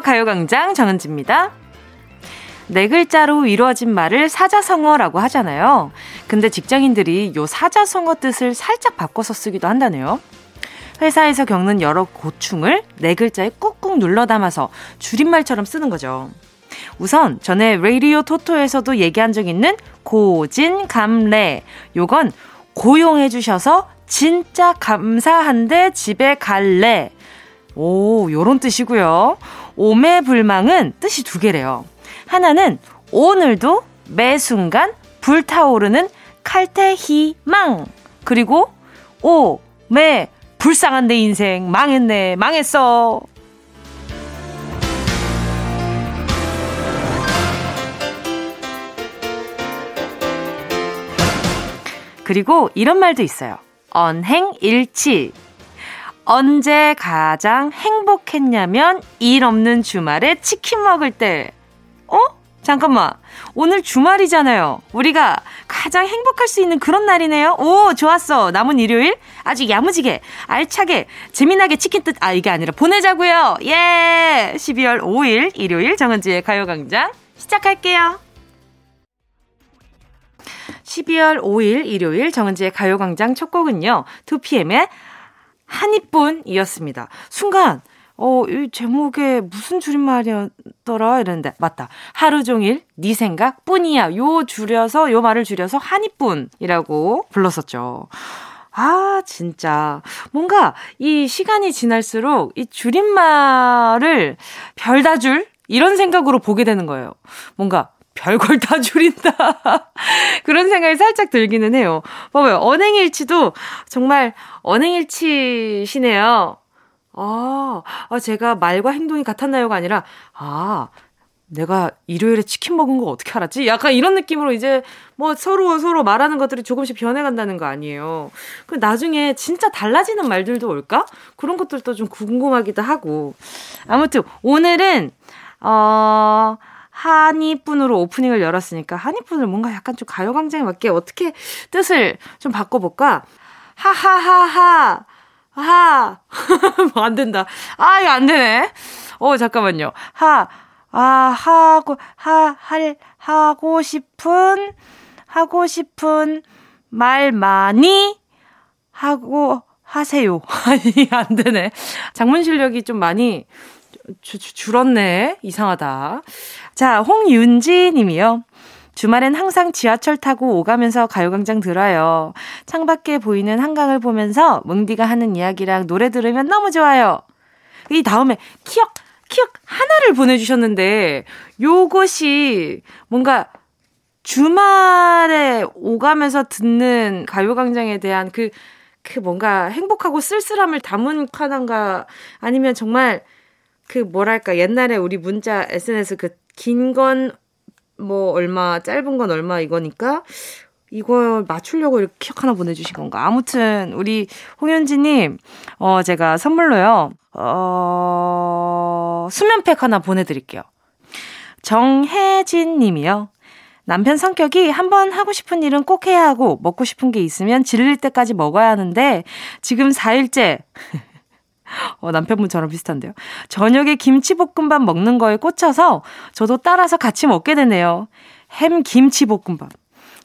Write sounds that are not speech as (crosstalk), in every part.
가요광장 정은지입니다. 네 글자로 이루어진 말을 사자성어라고 하잖아요. 근데 직장인들이 요 사자성어 뜻을 살짝 바꿔서 쓰기도 한다네요. 회사에서 겪는 여러 고충을 네 글자에 꾹꾹 눌러 담아서 줄임말처럼 쓰는 거죠. 우선 전에 레이디오 토토에서도 얘기한 적 있는 고진감래. 요건 고용해 주셔서 진짜 감사한데 집에 갈래. 오, 요런 뜻이고요. 오매불망은 뜻이 두 개래요. 하나는 오늘도 매 순간 불타오르는 칼퇴희망. 그리고 오, 매, 불쌍한 내 인생. 망했네, 망했어. 그리고 이런 말도 있어요. 언행일치. 언제 가장 행복했냐면 일 없는 주말에 치킨 먹을 때. 어? 잠깐만. 오늘 주말이잖아요. 우리가 가장 행복할 수 있는 그런 날이네요. 오, 좋았어. 남은 일요일 아주 야무지게, 알차게, 재미나게 치킨 뜻, 아, 이게 아니라 보내자고요. 예! 12월 5일 일요일 정은지의 가요광장 시작할게요. 12월 5일 일요일 정은지의 가요광장 첫 곡은요. 2PM의 한이뿐이었습니다. 순간 어, 이 제목에 무슨 줄임말이었더라? 이랬는데, 맞다. 하루 종일 네 생각 뿐이야. 요 줄여서, 요 말을 줄여서 한이뿐이라고 불렀었죠. 아, 진짜. 뭔가 이 시간이 지날수록 이 줄임말을 별다 줄? 이런 생각으로 보게 되는 거예요. 뭔가 별걸 다 줄인다. (laughs) 그런 생각이 살짝 들기는 해요. 봐봐요. 언행일치도 정말 언행일치시네요. 아, 아, 제가 말과 행동이 같았나요가 아니라, 아, 내가 일요일에 치킨 먹은 거 어떻게 알았지? 약간 이런 느낌으로 이제 뭐 서로 서로 말하는 것들이 조금씩 변해간다는 거 아니에요. 그 나중에 진짜 달라지는 말들도 올까? 그런 것들도 좀 궁금하기도 하고. 아무튼 오늘은, 어, 한이뿐으로 오프닝을 열었으니까 한이뿐을 뭔가 약간 좀 가요광장에 맞게 어떻게 뜻을 좀 바꿔볼까? 하하하하. 하. (laughs) 뭐 안 된다. 아, 이거 안 되네. 어, 잠깐만요. 하. 아, 하고, 하, 할, 하고 싶은, 하고 싶은 말 많이 하고 하세요. (laughs) 아니, 안 되네. 장문 실력이 좀 많이 주, 주, 줄었네. 이상하다. 자, 홍윤지 님이요. 주말엔 항상 지하철 타고 오가면서 가요광장 들어요. 창밖에 보이는 한강을 보면서 뭉디가 하는 이야기랑 노래 들으면 너무 좋아요. 이 다음에 키역, 키역 하나를 보내주셨는데, 요것이 뭔가 주말에 오가면서 듣는 가요광장에 대한 그, 그 뭔가 행복하고 쓸쓸함을 담은 카난가 아니면 정말 그 뭐랄까 옛날에 우리 문자 SNS 그 긴 건 뭐 얼마 짧은 건 얼마 이거니까 이걸 맞추려고 이렇게 키 하나 보내주신 건가? 아무튼 우리 홍현지님 어 제가 선물로요 어 수면팩 하나 보내드릴게요. 정혜진님이요. 남편 성격이 한 번 하고 싶은 일은 꼭 해야 하고 먹고 싶은 게 있으면 질릴 때까지 먹어야 하는데 지금 4일째 (laughs) 어, 남편분 저랑 비슷한데요. 저녁에 김치볶음밥 먹는 거에 꽂혀서 저도 따라서 같이 먹게 되네요. 햄 김치볶음밥,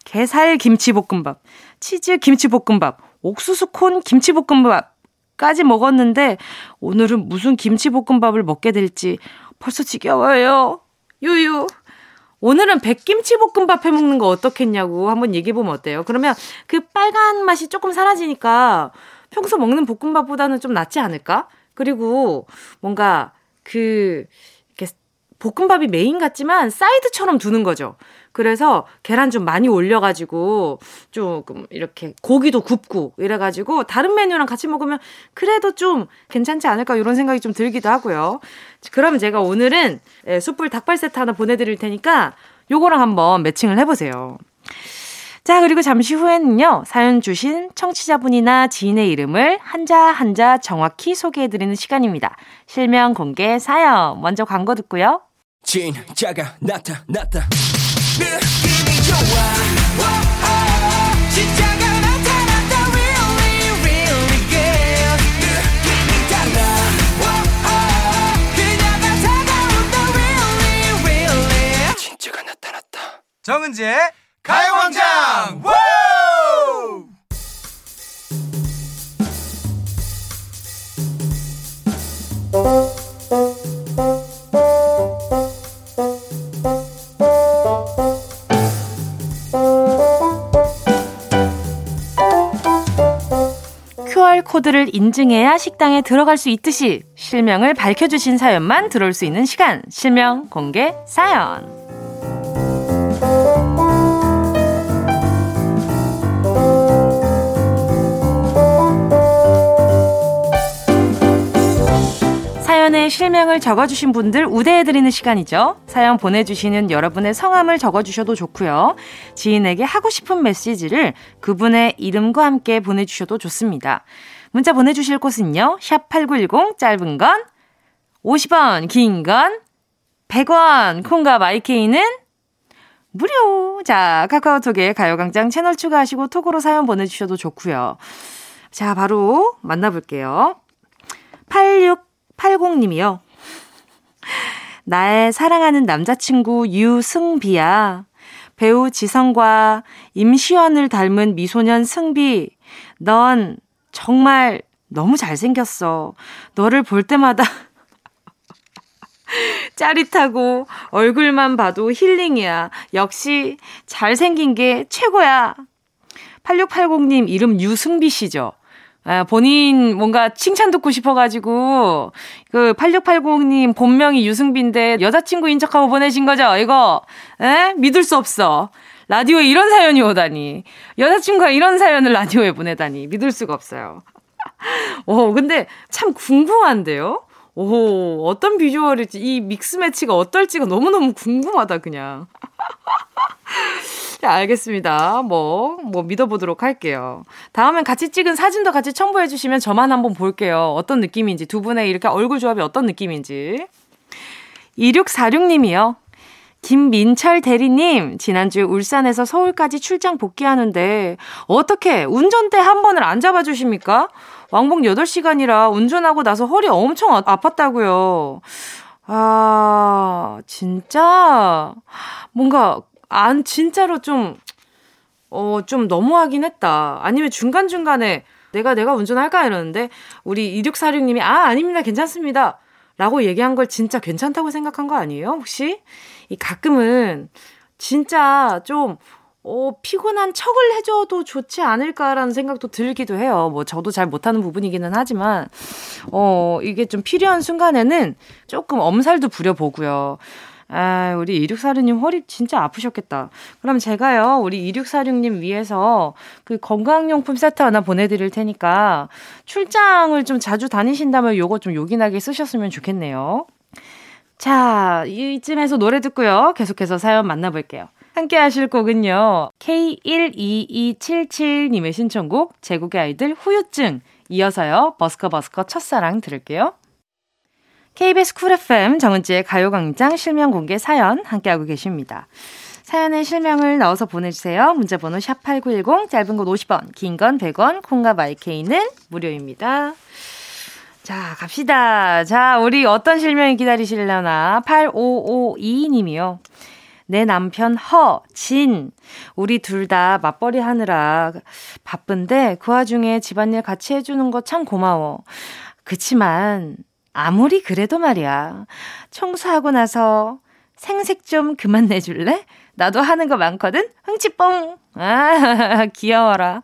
게살 김치볶음밥, 치즈 김치볶음밥, 옥수수 콘 김치볶음밥 까지 먹었는데 오늘은 무슨 김치볶음밥을 먹게 될지 벌써 지겨워요. 유유. 오늘은 백김치볶음밥 해 먹는 거 어떻겠냐고 한번 얘기해 보면 어때요? 그러면 그 빨간 맛이 조금 사라지니까 평소 먹는 볶음밥보다는 좀 낫지 않을까? 그리고 뭔가 그 이렇게 볶음밥이 메인 같지만 사이드처럼 두는 거죠. 그래서 계란 좀 많이 올려가지고 조금 이렇게 고기도 굽고 이래가지고 다른 메뉴랑 같이 먹으면 그래도 좀 괜찮지 않을까 이런 생각이 좀 들기도 하고요. 그럼 제가 오늘은 예, 숯불 닭발 세트 하나 보내드릴 테니까 요거랑 한번 매칭을 해보세요. 자, 그리고 잠시 후에는요, 사연 주신 청취자분이나 지인의 이름을 한자 한자 정확히 소개해드리는 시간입니다. 실명 공개 사연. 먼저 광고 듣고요. 진짜가 나타났다. 느낌이 좋아. 오, 오, 아, 진짜가 나타났다. Really, really good. 느낌이 달라. 오, 아, 그녀가 다가온다. Really, really. 진짜가 나타났다. 정은지의 가요광장 QR코드를 인증해야 식당에 들어갈 수 있듯이 실명을 밝혀주신 사연만 들어올 수 있는 시간. 실명 공개 사연. 실명을 적어주신 분들 우대해드리는 시간이죠. 사연 보내주시는 여러분의 성함을 적어주셔도 좋고요. 지인에게 하고 싶은 메시지를 그분의 이름과 함께 보내주셔도 좋습니다. 문자 보내주실 곳은요. 샵 8910 짧은 건 50원, 긴 건 100원, 콩과 마이케이는 무료! 자, 카카오톡에 가요광장 채널 추가하시고 톡으로 사연 보내주셔도 좋고요. 자, 바로 만나볼게요. 8680님이요. 나의 사랑하는 남자친구 유승비야. 배우 지성과 임시완을 닮은 미소년 승비. 넌 정말 너무 잘생겼어. 너를 볼 때마다 (laughs) 짜릿하고 얼굴만 봐도 힐링이야. 역시 잘생긴 게 최고야. 8680님 이름 유승비 씨죠? 아, 본인 뭔가 칭찬 듣고 싶어가지고, 그 8680님 본명이 유승비인데 여자친구인 척하고 보내신 거죠? 이거, 에? 믿을 수 없어. 라디오에 이런 사연이 오다니. 여자친구가 이런 사연을 라디오에 보내다니. 믿을 수가 없어요. (laughs) 오, 근데 참 궁금한데요? 오, 어떤 비주얼일지, 이 믹스 매치가 어떨지가 너무너무 궁금하다, 그냥. (laughs) 네, 알겠습니다. 뭐, 뭐 믿어보도록 할게요. 다음엔 같이 찍은 사진도 같이 첨부해주시면 저만 한번 볼게요. 어떤 느낌인지, 두 분의 이렇게 얼굴 조합이 어떤 느낌인지. 2646님이요. 김민철 대리님, 지난주 울산에서 서울까지 출장 복귀하는데, 어떻게 운전대 한 번을 안 잡아주십니까? 왕복 8시간이라 운전하고 나서 허리 엄청 아, 아팠다고요. 아, 진짜? 뭔가, 안, 진짜로 좀, 어, 좀 너무하긴 했다. 아니면 중간중간에 내가, 내가 운전할까? 이러는데, 우리 2646님이, 아, 아닙니다. 괜찮습니다. 라고 얘기한 걸 진짜 괜찮다고 생각한 거 아니에요? 혹시? 이 가끔은 진짜 좀, 어, 피곤한 척을 해줘도 좋지 않을까라는 생각도 들기도 해요. 뭐, 저도 잘 못하는 부분이기는 하지만, 어, 이게 좀 필요한 순간에는 조금 엄살도 부려보고요. 아, 우리 2646님 허리 진짜 아프셨겠다. 그럼 제가요, 우리 2646님 위해서 그 건강용품 세트 하나 보내드릴 테니까 출장을 좀 자주 다니신다면 요거 좀 요긴하게 쓰셨으면 좋겠네요. 자, 이쯤에서 노래 듣고요. 계속해서 사연 만나볼게요. 함께 하실 곡은요. K12277님의 신청곡, 제국의 아이들 후유증. 이어서요, 버스커 버스커 첫사랑 들을게요. KBS 쿨 FM 정은지의 가요광장 실명 공개 사연 함께하고 계십니다. 사연의 실명을 넣어서 보내주세요. 문자번호 샵8910, 짧은 건 50원, 긴 건 100원, 콩과 마이케이는 무료입니다. 자, 갑시다. 자, 우리 어떤 실명이 기다리시려나. 8552님이요. 내 남편 허, 진. 우리 둘 다 맞벌이 하느라 바쁜데 그 와중에 집안일 같이 해주는 거 참 고마워. 그치만 아무리 그래도 말이야. 청소하고 나서 생색 좀 그만 내줄래? 나도 하는 거 많거든? 흥치뽕! 아, (laughs) 귀여워라.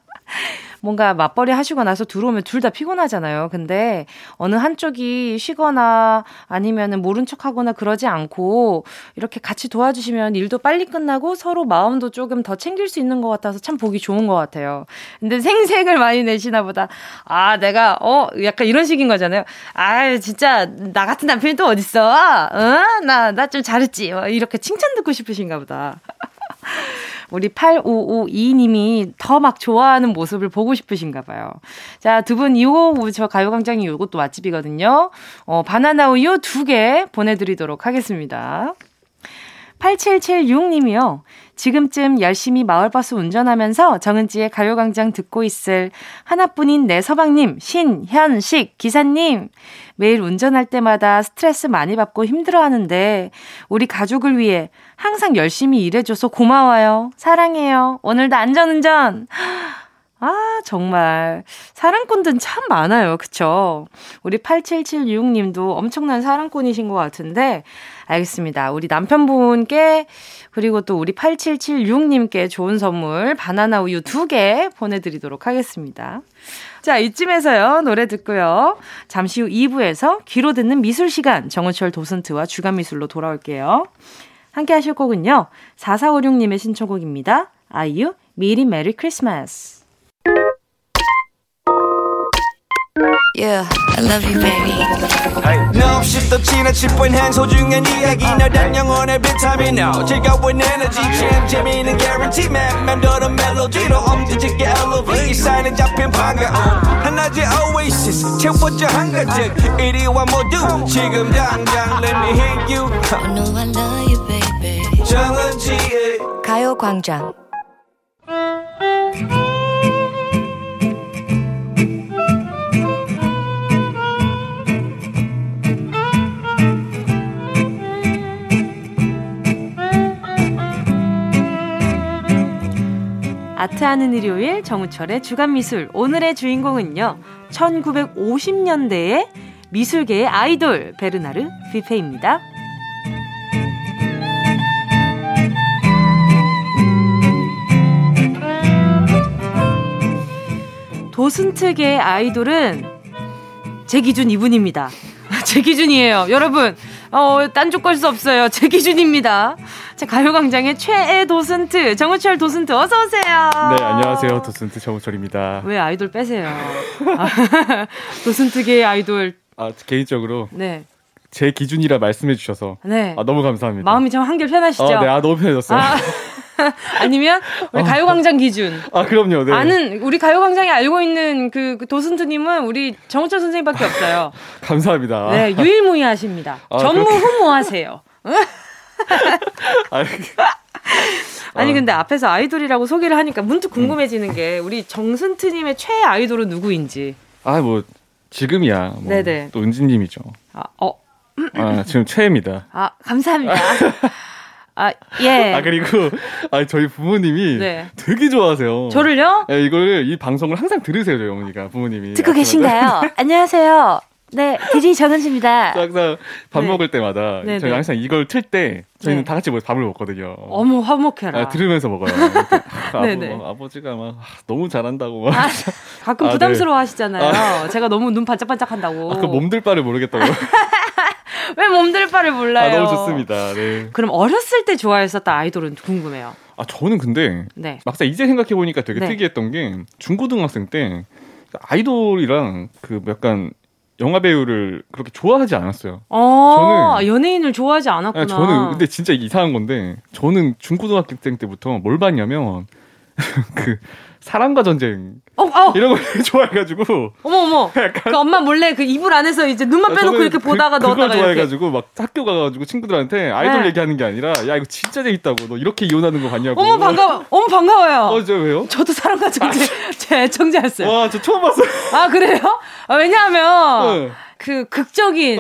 뭔가 맞벌이 하시고 나서 들어오면 둘 다 피곤하잖아요. 근데 어느 한쪽이 쉬거나 아니면은 모른 척 하거나 그러지 않고 이렇게 같이 도와주시면 일도 빨리 끝나고 서로 마음도 조금 더 챙길 수 있는 것 같아서 참 보기 좋은 것 같아요. 근데 생색을 많이 내시나 보다. 아, 내가, 어, 약간 이런 식인 거잖아요. 아, 진짜, 나 같은 남편이 또 어딨어? 어? 나, 나 좀 잘했지. 뭐 이렇게 칭찬 듣고 싶으신가 보다. 우리 8552님이 더 막 좋아하는 모습을 보고 싶으신가 봐요. 자, 두 분 이거 저 가요광장이 이것도 맛집이거든요. 어, 바나나 우유 두 개 보내드리도록 하겠습니다. 8776님이요. 지금쯤 열심히 마을버스 운전하면서 정은지의 가요광장 듣고 있을 하나뿐인 내 서방님, 신현식 기사님. 매일 운전할 때마다 스트레스 많이 받고 힘들어 하는데, 우리 가족을 위해 항상 열심히 일해줘서 고마워요. 사랑해요. 오늘도 안전운전! 아, 정말. 사랑꾼들은 참 많아요. 그쵸? 우리 8776님도 엄청난 사랑꾼이신 것 같은데, 알겠습니다. 우리 남편분께, 그리고 또 우리 8776님께 좋은 선물, 바나나 우유 두 개 보내드리도록 하겠습니다. 자, 이쯤에서요, 노래 듣고요. 잠시 후 2부에서 귀로 듣는 미술 시간, 정은철 도슨트와 주간 미술로 돌아올게요. 함께 하실 곡은요, 4456님의 신청곡입니다. 아이유, 미리 메리 크리스마스. Yeah, I love you, baby. No, 없이 또 지나칠 뻔한 소중한 이야기. 너란 영혼의 비타민. No 즐거운 에너지. 참 재미있는 guarantee man 맘대로 멜로디로 엄지짓게 elevate. 이 사인에 잡힌 반가움 하나의 oasis 채워져 한가득 이리와 모두 지금 당장 let me hit you. I know I love you, baby. 정은지의 가요광장. 아트하는 일요일 정우철의 주간미술 오늘의 주인공은요 1950년대의 미술계의 아이돌 베르나르 비페입니다 도슨트계의 아이돌은 제 기준 이분입니다 (laughs) 제 기준이에요 여러분 어, 딴 쪽 걸 수 없어요. 제 기준입니다. 자, 가요광장의 최애 도슨트, 정우철 도슨트, 어서오세요. 네, 안녕하세요. 도슨트 정우철입니다. 왜 아이돌 빼세요? (laughs) 아, 도슨트계의 아이돌. 아, 개인적으로 네. 제 기준이라 말씀해 주셔서 네. 아, 너무 감사합니다. 마음이 참 한결 편하시죠? 아, 네, 아, 너무 편해졌어요. 아, (laughs) 아니면 우리 가요광장 기준. 아, 그럼요. 네. 아는 우리 가요광장이 알고 있는 그, 그 도슨트님은 우리 정우철 선생님밖에 없어요. (laughs) 감사합니다. 네, 유일무이하십니다. 아, 전무후무하세요. 아, 아니 근데 앞에서 아이돌이라고 소개를 하니까 문득 궁금해지는 게 우리 정승트님의 최애 아이돌은 누구인지. 아, 뭐 지금이야. 뭐, 네네. 또 은지님이죠. 아, 어, 아, 지금 최애입니다. 아 감사합니다. 아 예. 아 그리고 아 저희 부모님이 네. 되게 좋아하세요. 저를요? 네, 이걸 이 방송을 항상 들으세요, 저희 어머니가 부모님이. 듣고. 계신가요? 안녕하세요. 네, DJ 정은지입니다. (laughs) 항상 밥 네. 먹을 때마다 네, 저희 네. 항상 이걸 틀 때 저희는 네. 다 같이 모여서 밥을 먹거든요. 어머 화목해라. 아, 들으면서 먹어요. 그러니까 아버, 네네. 아버 지가 막 아, 너무 잘한다고 막. 아, 가끔 아, 부담스러워 하시잖아요. 제가 너무 눈 반짝반짝 한다고. 아, 그 몸들 바를 모르겠다고. (laughs) 왜 몸들 바를 몰라요? 아, 너무 좋습니다. 네. 그럼 어렸을 때 좋아했었던 아이돌은 궁금해요. 아, 저는 근데 네. 막상 이제 생각해 보니까 되게 네. 특이했던 게 중고등학생 때 아이돌이랑 그 약간 영화 배우를 그렇게 좋아하지 않았어요. 어, 저는- 연예인을 좋아하지 않았구나. 아니, 저는 근데 진짜 이상한 건데 저는 중고등학생 때부터 뭘 봤냐면 (laughs) 그 사랑과 전쟁 어, 어, 이런 걸 좋아해가지고 어머 어머. (laughs) 약간 그 엄마 몰래 그 이불 안에서 이제 눈만 빼놓고 이렇게 보다가 그, 넣었다가 그걸 이렇게. 좋아해가지고 막 학교 가가지고 친구들한테 아이돌 네. 얘기하는 게 아니라 야 이거 진짜 재밌다고 너 이렇게 이혼하는 거 봤냐고 어머 반가워. 어머 반가워요. 어, 저 왜요? 저도 사랑과 전쟁 (laughs) 제 애청자였어요. 와, 저 처음 봤어요. 아 그래요? 아, 왜냐하면 네. 그 극적인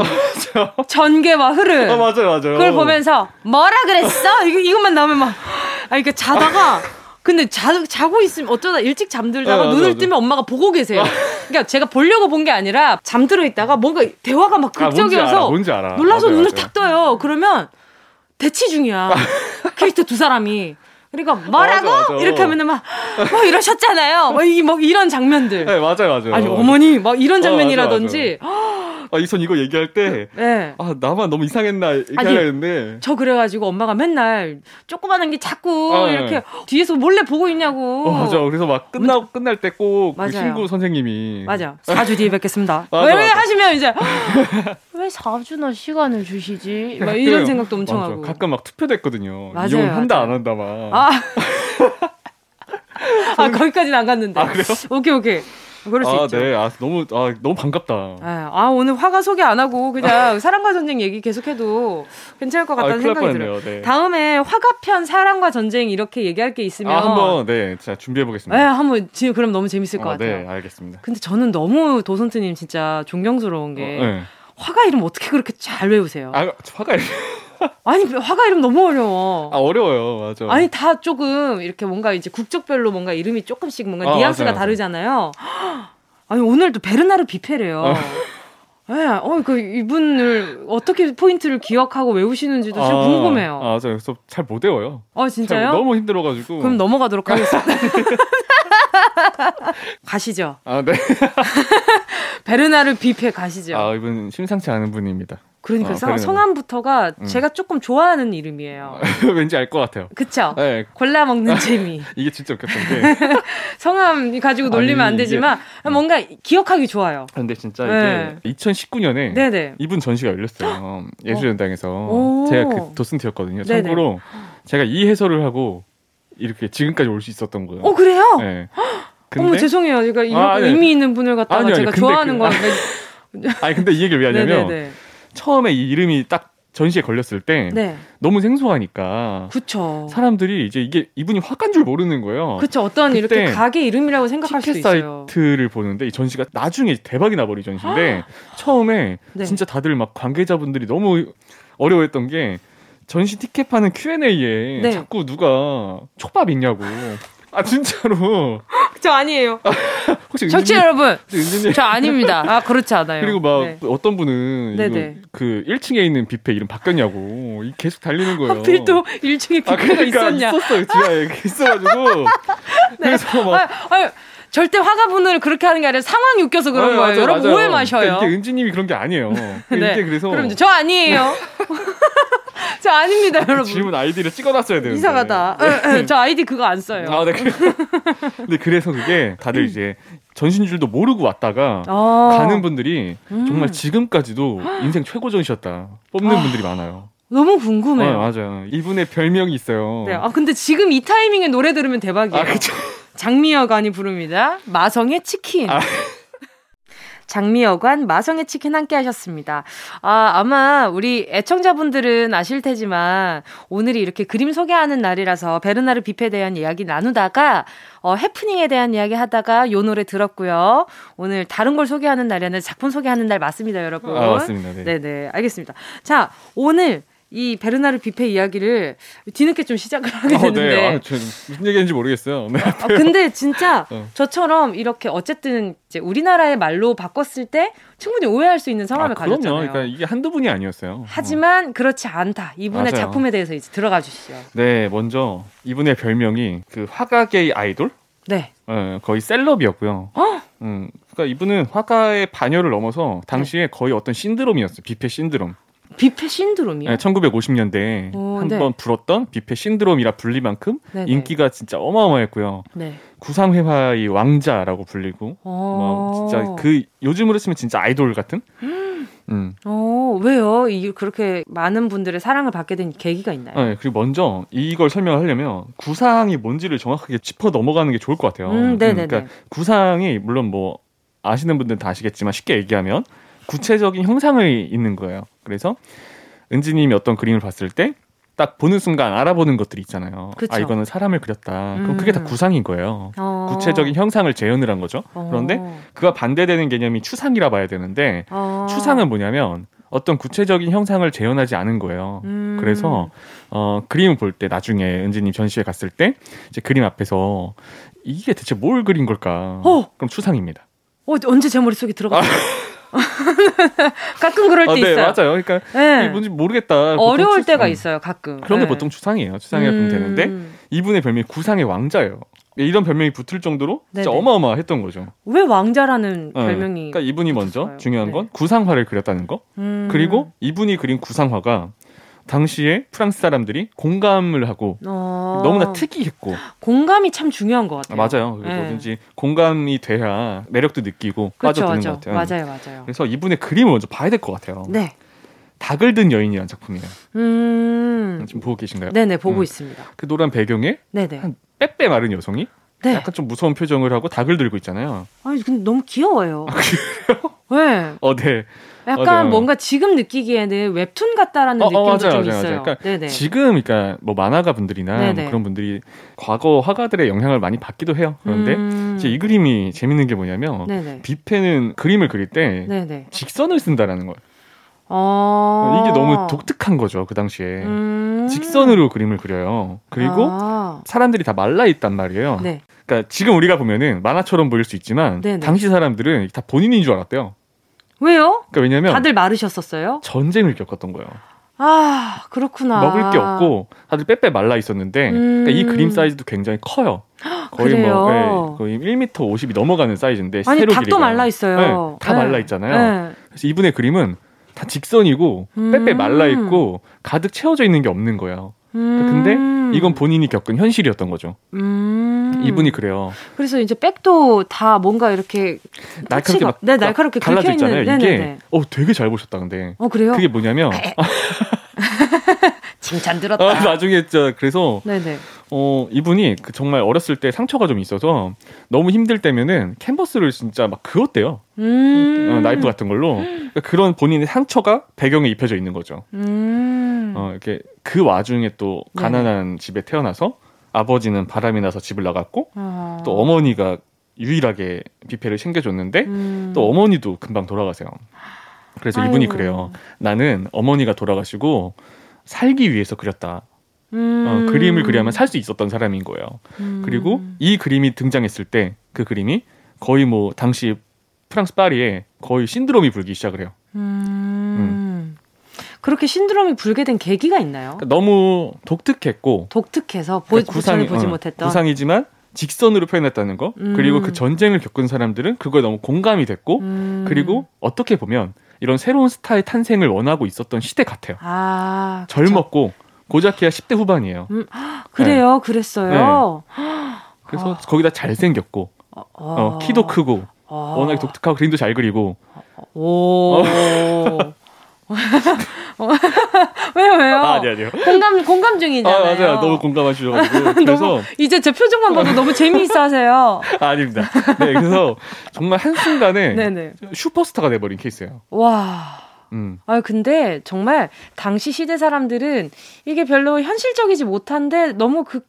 저- 전개와 흐름. 아, 맞아요, 맞아요. 그걸 보면서 뭐라 그랬어? 이거 이것만 나오면 막아 이게 자다가 근데 자, 자고 있으면 어쩌다 일찍 잠들다가 네, 눈을 맞아. 뜨면 엄마가 보고 계세요. 그러니까 제가 보려고 본 게 아니라 잠들어 있다가 뭔가 대화가 막 아, 뭔지 극적이어서 알아, 뭔지 알아. 놀라서 맞아요, 눈을 맞아요. 탁 떠요. 그러면 대치 중이야. (laughs) 캐릭터 두 사람이. 그러니까 뭐라고 맞아, 맞아. 이렇게 하면은 막 뭐 이러셨잖아요. 뭐, 이, 뭐 이런 장면들. 네, 맞아요, 맞아요. 아니 어머니 막 이런 어, 장면이라든지. 아, 이선 이거 얘기할 때, 네. 아, 나만 너무 이상했나, 아니, 얘기하려 했는데. 저 그래가지고 엄마가 맨날 조그마한 게 자꾸 아, 이렇게 네. 뒤에서 몰래 보고 있냐고. 어, 맞아. 그래서 막 끝나, 끝날 때 꼭 그. 신구 선생님이. 맞아. 4주 뒤에 뵙겠습니다. (laughs) 맞아, 왜 맞아. 하시면 이제 (laughs) 왜 4주나 시간을 주시지? 막 이런. 생각도 엄청 맞아. 하고. 가끔 막 투표도 했거든요. 맞아요, 이혼 한다, 맞아요. 안 한다, 막. 아. (laughs) 아, 거기까지는 안 갔는데. 아, 그래요? 오케이, 오케이. 그럴 수 아, 있죠. 네. 아, 너무 아, 너무 반갑다. 아, 아, 오늘 화가 소개 안 하고 그냥 (laughs) 사랑과 전쟁 얘기 계속해도 괜찮을 것 아, 같다는 날 생각이 들어요. 네. 다음에 화가편 사랑과 전쟁 이렇게 얘기할 게 있으면 아, 한번 네. 자, 준비해 네, 보겠습니다. 한번 지금 그럼 너무 재밌을 것 어, 같아요. 네, 알겠습니다. 근데 저는 너무 도선트님 진짜 존경스러운 게 어, 네. 화가 이름 어떻게 그렇게 잘 외우세요? 아, 화가 아니 화가 이름 너무 어려워. 아, 어려워요. 맞아. 아니 다 조금 이렇게 뭔가 이제 국적별로 뭔가 이름이 조금씩 뭔가 아, 뉘앙스가 맞아요. 다르잖아요. (gasps) 아니 오늘도 베르나르 비페래요. 어. (laughs) 예, 어, 그 이분을 어떻게 포인트를 기억하고 외우시는지도 진짜 궁금해요. 아, 맞아요. 그래서 잘 못 외워요. 어, 잘 진짜요? 너무 힘들어 가지고. 그럼 넘어가도록 하겠습니다. (laughs) (laughs) (laughs) 가시죠. 아, 네. (laughs) 베르나르 비페 가시죠. 아, 이분 심상치 않은 분입니다. 그러니까 아, 성- 베르나르. 성함부터가 음. 제가 조금 좋아하는 이름이에요. (laughs) 왠지 알 것 같아요. 그쵸? 네, 골라 먹는 재미. 이게 진짜 웃겼던 게. 성함 가지고 놀리면 아니, 안 이게- 되지만 음. 뭔가 기억하기 좋아요. 근데 진짜 네. 이게 2019년에 네네. 이분 전시가 열렸어요. 예술연당에서. 오. 제가 그 도슨트였거든요. 네네. 참고로 제가 이 해설을 하고 이렇게 지금까지 올 수 있었던 거예요. 어 그래요? 네. 어머 죄송해요. 제가 이런 아, 아니, 의미 있는 분을 갖다가 아니요, 아니, 제가 근데 좋아하는 그- 건데. 아니 근데 이 얘기를 왜 하냐면 네네네. 처음에 이 이름이 딱 전시에 걸렸을 때 네. 너무 생소하니까 그쵸. 사람들이 이제 이게 이분이 화가인 줄 모르는 거예요. 그쵸. 어떤 이렇게 가게 이름이라고 생각할 티켓 있어요. 사이트를 보는데 이 전시가 나중에 대박이 나버린 전시인데 (gasps) 처음에 네. 진짜 다들 막 관계자분들이 너무 어려워했던 게 전시 티켓 파는 Q&A에 네. 자꾸 누가 촉밥 있냐고 아 진짜로 (laughs) 저 아니에요. 혹시 청취자 은진님- 여러분. (laughs) 은진님 저 아닙니다. 아, 그렇지 않아요. 그리고 막 네. 어떤 분은 네네. 그 1층에 있는 뷔페 이름 바뀌었냐고 이 계속 달리는 거예요. 하필 또 1층에 뷔페가 아 그러니까 있었냐. 있었어요 지하에 (laughs) 있어가지고 그래서 막 아, 아, 절대 화가 분을 그렇게 하는 게 아니라 상황이 웃겨서 그런 아, 거예요. 맞아, 여러분 맞아요. 오해 마셔요. 그러니까 이게 은지님이 그런 게 아니에요. (laughs) 네. 이게 그래서 그럼 저 아니에요. (laughs) 저 아닙니다, 그 여러분. 질문 아이디를 찍어놨어야 되는데 이상하다. 에, 에, 저 아이디 그거 안 써요. 아, 네. (laughs) 근데 그래서 그게 다들 이제 전신 줄도 모르고 왔다가 어. 가는 분들이 음. 정말 지금까지도 인생 최고 전시였다 뽑는 아, 분들이 많아요. 너무 궁금해요. 어, 맞아요. 이분의 별명이 있어요. 네. 아 근데 지금 이 타이밍에 노래 들으면 대박이에요. 아, 그쵸. 장미여관이 부릅니다. 마성의 치킨. 아. (laughs) 장미여관 마성의 치킨 함께 하셨습니다. 아, 아마 우리 애청자분들은 아실 테지만 오늘이 이렇게 그림 소개하는 날이라서 베르나르 뷔페에 대한 이야기 나누다가 어, 해프닝에 대한 이야기 하다가 요 노래 들었고요. 오늘 다른 걸 소개하는 날이 아니라 작품 소개하는 날 맞습니다, 여러분. 아, 맞습니다. 네. 네네, 알겠습니다. 자, 오늘 이 베르나르 뷔페 이야기를 뒤늦게 좀 시작을 하게 어, 되는데. 네. 아, 저 무슨 얘기인지 모르겠어요. 네. 아, 근데 진짜 (laughs) 어. 저처럼 이렇게 어쨌든 이제 우리나라의 말로 바꿨을 때 충분히 오해할 수 있는 성함을 아, 그럼요. 가졌잖아요. 그러니까 이게 한두 분이 아니었어요. 어. 하지만 그렇지 않다. 이분의 맞아요. 작품에 대해서 이제 들어가 주시죠. 네, 먼저 이분의 별명이 그 화가계의 아이돌? 네. 어, 거의 셀럽이었고요. 어? 음, 그러니까 이분은 화가의 반열을 넘어서 당시에 네. 거의 어떤 신드롬이었어요. 뷔페 신드롬. 뷔페 신드롬이요? 네, 1950년대에 오, 한 네. 번 불었던 뷔페 신드롬이라 불릴 만큼 네네. 인기가 진짜 어마어마했고요. 네. 구상회화의 왕자라고 불리고 어. 뭐 진짜 그 요즘으로 치면 진짜 아이돌 같은. 음. 어, 왜요? 이 그렇게 많은 분들의 사랑을 받게 된 계기가 있나요? 네, 그리고 먼저 이걸 설명하려면 구상이 뭔지를 정확하게 짚어 넘어가는 게 좋을 것 같아요. 음, 네네네. 그러니까 구상이 물론 뭐 아시는 분들은 다 아시겠지만 쉽게 얘기하면 구체적인 형상이 있는 거예요. 그래서 은지님이 어떤 그림을 봤을 때 딱 보는 순간 알아보는 것들이 있잖아요. 그쵸. 아 이거는 사람을 그렸다. 그럼 음. 그게 다 구상인 거예요. 어. 구체적인 형상을 재현을 한 거죠. 어. 그런데 그가 반대되는 개념이 추상이라 봐야 되는데 어. 추상은 뭐냐면 어떤 구체적인 형상을 재현하지 않은 거예요. 음. 그래서 어 그림을 볼 때 나중에 은지님 전시회 갔을 때 이제 그림 앞에서 이게 대체 뭘 그린 걸까? 어. 그럼 추상입니다. 어, 언제 제 머릿속에 들어갔어요? (laughs) (laughs) 가끔 그럴 때 아, 네, 있어요. 맞아요. 그러니까 네. 이게 뭔지 모르겠다. 어려울 추- 때가 음, 있어요, 가끔. 그런 게 네. 보통 추상이에요. 추상이라 음. 되는데 이분의 별명이 구상의 왕자예요. 이런 별명이 붙을 정도로 진짜 네네. 어마어마했던 거죠. 왜 왕자라는 네. 별명이 그러니까 이분이 먼저 붙었어요? 중요한 네. 건 구상화를 그렸다는 거. 음. 그리고 이분이 그린 구상화가 당시에 프랑스 사람들이 공감을 하고 어. 너무나 특이했고 공감이 참 중요한 것 아, 같아요. 맞아요. 네. 뭐든지 공감이 돼야 매력도 느끼고 그렇죠, 빠져드는 맞죠. 것 같아요. 맞아요, 맞아요. 그래서 이분의 그림을 먼저 봐야 될 것 같아요. 네. 닭을 든 여인이라는 작품이에요. 음. 지금 보고 계신가요? 네네, 보고 음. 있습니다. 그 노란 배경에 네네. 한 빼빼 마른 여성이 네. 약간 좀 무서운 표정을 하고 닭을 들고 있잖아요. 아니 근데 너무 귀여워요. 아, 네. 어, 네. 약간 맞아요. 뭔가 지금 느끼기에는 웹툰 같다라는 어, 어, 느낌도 맞아요, 좀 맞아요, 있어요. 맞아요. 그러니까 네네. 지금 그러니까 뭐 만화가 분들이나. 뭐 그런 분들이 과거 화가들의 영향을 많이 받기도 해요. 그런데 음. 이제 이 그림이 재밌는 게 뭐냐면 네네. 뷔페는 그림을 그릴 때 네네. 직선을 쓴다라는 거예요. 어. 이게 너무 독특한 거죠 그 당시에 음. 직선으로 그림을 그려요. 그리고 아. 사람들이 다 말라 있단 말이에요. 네. 그러니까 지금 우리가 보면은 만화처럼 보일 수 있지만 네네. 당시 사람들은 다 본인인 줄 알았대요. 왜요? 그러니까 왜냐면 다들 마르셨었어요? 전쟁을 겪었던 거예요. 아 그렇구나. 먹을 게 없고 다들 빼빼 말라 있었는데 음. 그러니까 이 그림 사이즈도 굉장히 커요. (gasps) 거의 그래요? 뭐 네, 거의 1m 50이 넘어가는 사이즈인데 아니 닭도 길이가. 말라 있어요. 네, 다 네. 말라 있잖아요. 네. 그래서 이분의 그림은 다 직선이고 음. 빼빼 말라 있고 가득 채워져 있는 게 없는 거예요. 근데 음. 이건 본인이 겪은 현실이었던 거죠. 음. 이분이 그래요. 그래서 이제 백도 다 뭔가 이렇게 날카롭게 막 네 날카롭게 갈라져 긁혀 있는 있잖아요. 이게. 어 되게 잘 보셨다 근데 어 그래요? 그게 뭐냐면 (laughs) 칭찬 들었다. 아, 나중에 진짜 그래서 네네. 어 이분이 그 정말 어렸을 때 상처가 좀 있어서 너무 힘들 때면은 캔버스를 진짜 막 그었대요. 음. 어, 나이프 같은 걸로 그러니까 그런 본인의 상처가 배경에 입혀져 있는 거죠. 음. 어 이렇게 그 와중에 또 네네. 가난한 집에 태어나서 아버지는 바람이 나서 집을 나갔고 어. 또 어머니가 유일하게 뷔페를 챙겨줬는데 음. 또 어머니도 금방 돌아가세요. 그래서 이분이 아이고. 그래요. 나는 어머니가 돌아가시고 살기 위해서 그렸다. 음. 어, 그림을 그려야만 살 수 있었던 사람인 거예요. 음. 그리고 이 그림이 등장했을 때 그 그림이 거의 뭐 당시 프랑스 파리에 거의 신드롬이 불기 시작을 해요. 음. 그렇게 신드롬이 불게 된 계기가 있나요? 그러니까 너무 독특했고 독특해서 보, 그러니까 전에 보지 어, 못했던. 구상이지만 직선으로 표현했다는 거 음. 그리고 그 전쟁을 겪은 사람들은 그거에 너무 공감이 됐고 음. 그리고 어떻게 보면 이런 새로운 스타의 탄생을 원하고 있었던 시대 같아요. 아. 젊었고 고작해야 10대 후반이에요. 그래요, 그랬어요. (gasps) 그래서 아. 거기다 잘생겼고 어, 어, 키도 크고 어. 워낙에 독특하고 그림도 잘 그리고 오. (laughs) (laughs) (laughs) 왜요, 왜요? 아, 아니 아니요. 공감 공감 아 중이잖아요. 맞아요. 너무 공감하셔가지고 (laughs) 그래서 이제 제 표정만 봐도 너무 재미있어 하세요. 아, (laughs) 아닙니다. 네 그래서 정말 한 순간에 네네. 슈퍼스타가 돼버린 케이스예요. 와. 음. 아 근데 정말 당시 시대 사람들은 이게 별로 현실적이지 못한데 너무 극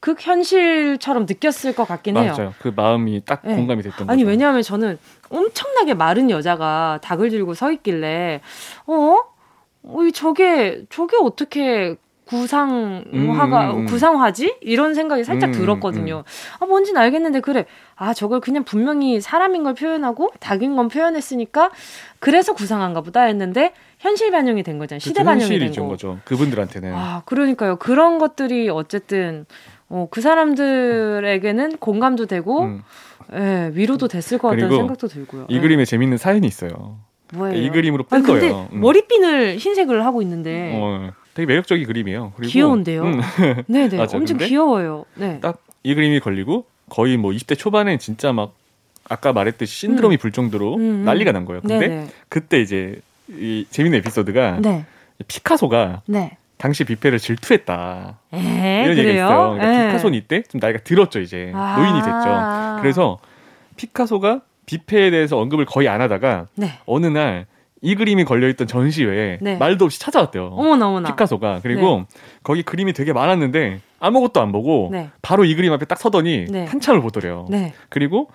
극현실처럼 느꼈을 것 같긴 해요. 맞아요. 그 마음이 딱 네. 공감이 됐던 아니 거죠. 왜냐하면 저는 엄청나게 마른 여자가 닭을 들고 서 있길래 어? 어, 이 저게 저게 어떻게 구상화가 음, 음, 음. 구상화지? 이런 생각이 살짝 음, 들었거든요. 아 뭔지는 알겠는데 그래. 아 저걸 그냥 분명히 사람인 걸 표현하고 닭인 건 표현했으니까 그래서 구상한가 보다 했는데 현실 반영이 된 거잖아요. 시대 반영이 된 거. 거죠. 그분들한테는. 아, 그러니까요. 그런 것들이 어쨌든 어, 그 사람들에게는 공감도 되고 음. 예, 위로도 됐을 것 같다는 생각도 들고요. 이 예. 그림에 재밌는 사연이 있어요. 뭐예요? 이 그림으로 뺀 아니, 거예요. 음. 머리핀을 흰색을 하고 있는데 어, 되게 매력적인 그림이에요. 그리고 귀여운데요? 음, (laughs) 네, 네. 맞아요. 엄청 귀여워요. 네. 딱 이 그림이 걸리고 거의 뭐 20대 초반에 진짜 막 아까 말했듯이 신드롬이 불 정도로 음, 음. 난리가 난 거예요. 근데 네, 네. 그때 이제 이 재밌는 에피소드가 네. 피카소가 네. 당시 뷔페를 질투했다. 에, 이런 얘기가? 있어요. 그러니까 예. 피카소는 이때 좀 나이가 들었죠 이제 아. 노인이 됐죠. 그래서 피카소가 뷔페에 대해서 언급을 거의 안 하다가 네. 어느 날 이 그림이 걸려있던 전시회에 네. 말도 없이 찾아왔대요. 어머나 어머나. 피카소가 그리고 거기 그림이 되게 많았는데 아무것도 안 보고 네. 바로 이 그림 앞에 딱 서더니 네. 한참을 보더래요. 네. 그리고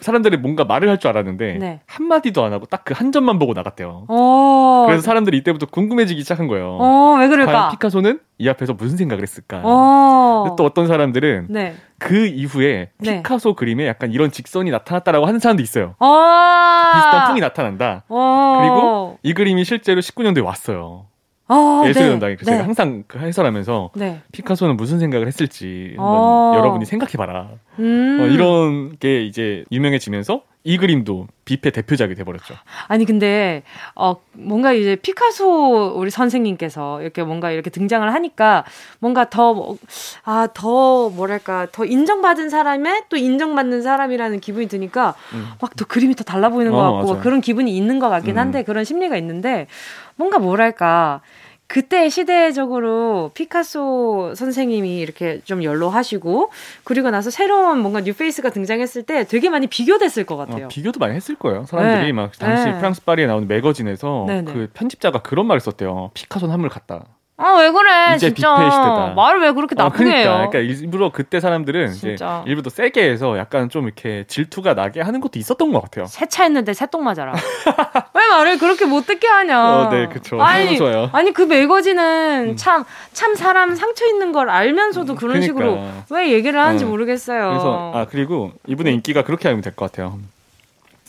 사람들이 뭔가 말을 할 줄 알았는데 네. 한 마디도 안 하고 딱 그 한 점만 보고 나갔대요. 어. 그래서 사람들이 이때부터 궁금해지기 시작한 거예요. 어, 왜 그럴까? 과연 피카소는 이 앞에서 무슨 생각을 했을까? 어. 또 어떤 사람들은 네. 그 이후에 네. 피카소 그림에 약간 이런 직선이 나타났다라고 하는 사람도 있어요. 어. 비슷한 풍이 나타난다. 어. 그리고 이 그림이 실제로 19년도에 왔어요. 어, 예술연당에 그래서 네. 제가 항상 그 해설하면서 네. 피카소는 무슨 생각을 했을지 한번 어. 여러분이 생각해봐라. 음. 어, 이런 게 이제 유명해지면서 이 그림도 뷔페 대표작이 돼버렸죠. 아니 근데 어 뭔가 이제 피카소 우리 선생님께서 이렇게 뭔가 이렇게 등장을 하니까 뭔가 더아더 뭐랄까 더 인정받은 사람에 또 인정받는 사람이라는 기분이 드니까 음. 막더 그림이 더 달라 보이는 것 어, 같고 맞아요. 그런 기분이 있는 것 같긴 음. 한데 그런 심리가 있는데 뭔가 뭐랄까 그때 시대적으로 피카소 선생님이 이렇게 좀 연로하시고 그리고 나서 새로운 뭔가 뉴페이스가 등장했을 때 되게 많이 비교됐을 것 같아요. 어, 비교도 많이 했을 거예요. 사람들이 네. 막 당시 네. 프랑스 파리에 나오는 매거진에서 네네. 그 편집자가 그런 말을 썼대요. 피카소는 한물 같다. 아, 왜 그래, 이제 진짜. 뷔페 시대다. 말을 왜 그렇게 어, 나쁘게 해요? 그러니까, 그러니까 일부러 그때 사람들은 이제. 일부러 세게 해서 약간 좀 이렇게 질투가 나게 하는 것도 있었던 것 같아요. 세차했는데 새똥 맞아라. (laughs) 왜 말을 그렇게 못 듣게 하냐? 어, 네, 그쵸. 아니, 좋아요. 아니 그 매거진은 음. 참, 참 사람 상처 있는 걸 알면서도 그런 그러니까. 식으로 왜 얘기를 하는지 어. 모르겠어요. 그래서 아 그리고 이분의 인기가 그렇게 알면 될 것 같아요.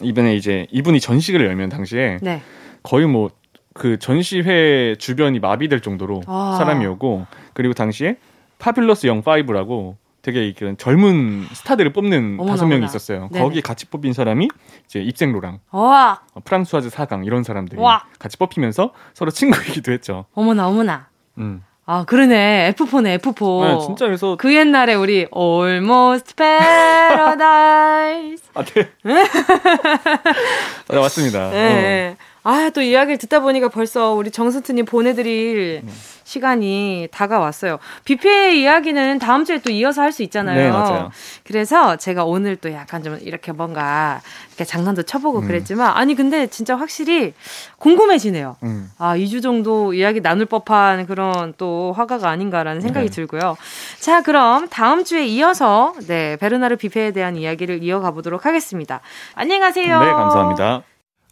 이번에 이제 이분이 전시를 열면 당시에 네. 거의 뭐 그 전시회 주변이 마비될 정도로 아. 사람이 오고 그리고 당시에 파퓰러스 영 5라고 되게 이런 젊은 스타들을 뽑는 다섯 명이. 있었어요. 네네. 거기 같이 뽑힌 사람이 이제 입생로랑 와, 어, 프랑스와즈 사강 이런 사람들이 와. 같이 뽑히면서 서로 친구이기도 했죠. 어머나, 어머나. 음. 아, 그러네. F4네, F4. 네, 진짜 그래서 그 옛날에 우리 Almost Paradise. (laughs) 아, 네. (laughs) 네, 맞습니다. 네. 아, 또 이야기를 듣다 보니까 벌써 우리 정스트님 보내드릴 시간이 다가왔어요. 뷔페 이야기는 다음 주에 또 이어서 할 수 있잖아요. 네, 맞아요. 그래서 제가 오늘 또 약간 좀 이렇게 뭔가 이렇게 장난도 쳐보고 음. 그랬지만, 아니, 근데 진짜 확실히 궁금해지네요. 어, 음. 아, 2주 정도 이야기 나눌 법한 그런 또 화가가 아닌가라는 생각이 네. 들고요. 자, 그럼 다음 주에 이어서 네, 베르나르 뷔페에 대한 이야기를 이어가 보도록 하겠습니다. 안녕히 가세요. 네, 감사합니다.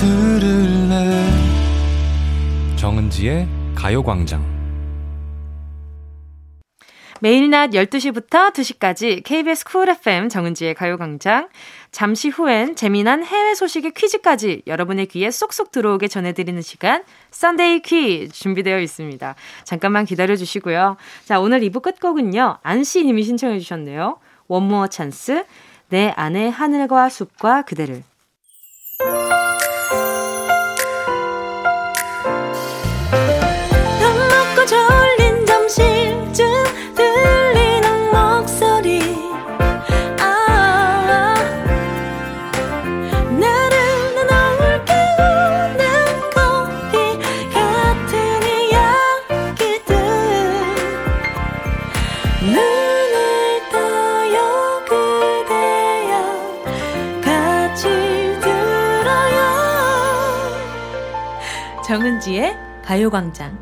들을래 정은지의 가요광장 매일 낮 12시부터 2시까지 KBS 쿨 FM 정은지의 가요광장. 잠시 후엔 재미난 해외 소식에 퀴즈까지 여러분의 귀에 쏙쏙 들어오게 전해드리는 시간, Sunday 퀴즈 준비되어 있습니다. 잠깐만 기다려주시고요. 자, 오늘 2부 끝곡은요, 안씨 님이 신청해 주셨네요. 원모어 찬스, 내 안에 하늘과 숲과 그대를. 정은지의 가요광장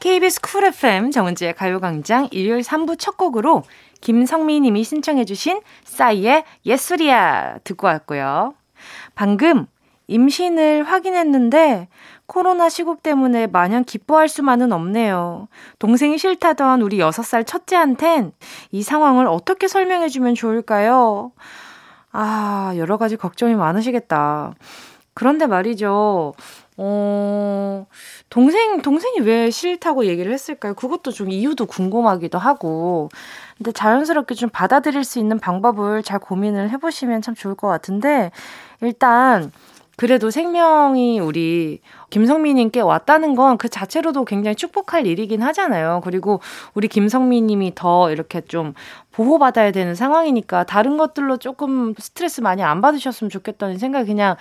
KBS 쿨 FM 정은지의 가요광장 일요일 3부 첫 곡으로 김성미 님이 신청해주신 싸이의 예술이야 듣고 왔고요. 방금 임신을 확인했는데 코로나 시국 때문에 마냥 기뻐할 수만은 없네요. 동생이 싫다던 우리 6살 첫째한텐 이 상황을 어떻게 설명해주면 좋을까요? 아, 여러 가지 걱정이 많으시겠다. 그런데 말이죠. 어, 동생, 동생이 왜 싫다고 얘기를 했을까요? 그것도 좀 이유도 궁금하기도 하고. 근데 자연스럽게 좀 받아들일 수 있는 방법을 잘 고민을 해보시면 참 좋을 것 같은데, 일단, 그래도 생명이 우리 김성민님께 왔다는 건 그 자체로도 굉장히 축복할 일이긴 하잖아요. 그리고 우리 김성민님이 더 이렇게 좀 보호받아야 되는 상황이니까 다른 것들로 조금 스트레스 많이 안 받으셨으면 좋겠다는 생각이 그냥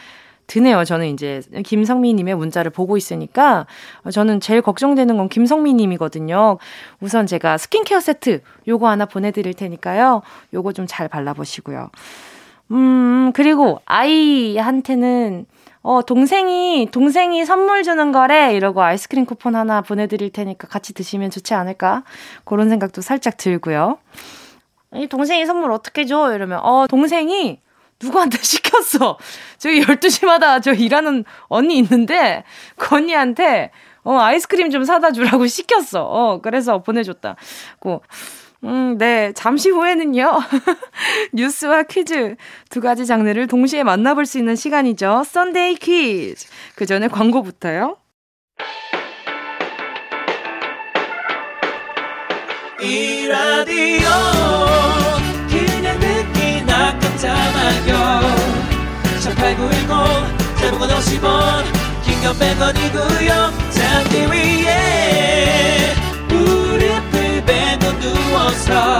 드네요. 저는 이제 김성미님의 문자를 보고 있으니까 저는 제일 걱정되는 건 김성미님이거든요. 우선 제가 스킨케어 세트 요거 하나 보내드릴 테니까요. 요거 좀 잘 발라보시고요. 음, 그리고 아이한테는 어, 동생이, 동생이 선물 주는 거래. 이러고 아이스크림 쿠폰 하나 보내드릴 테니까 같이 드시면 좋지 않을까? 그런 생각도 살짝 들고요. 이 동생이 선물 어떻게 줘? 이러면, 어, 동생이 누구한테 (laughs) 시켰어. 저기 12시마다 저 일하는 언니 있는데, 그 언니한테, 어, 아이스크림 좀 사다 주라고 시켰어. 어, 그래서 보내줬다. 고, 음, 네. 잠시 후에는요. (laughs) (laughs) 뉴스와 퀴즈 두 가지 장르를 동시에 만나볼 수 있는 시간이죠. Sunday 퀴즈. 그 전에 광고부터요. 이 라디오 그냥 듣기나 깜짝마요 18910 대목원 50원 긴건 100원이고요 잠기 위에 무릎을 베고 누워서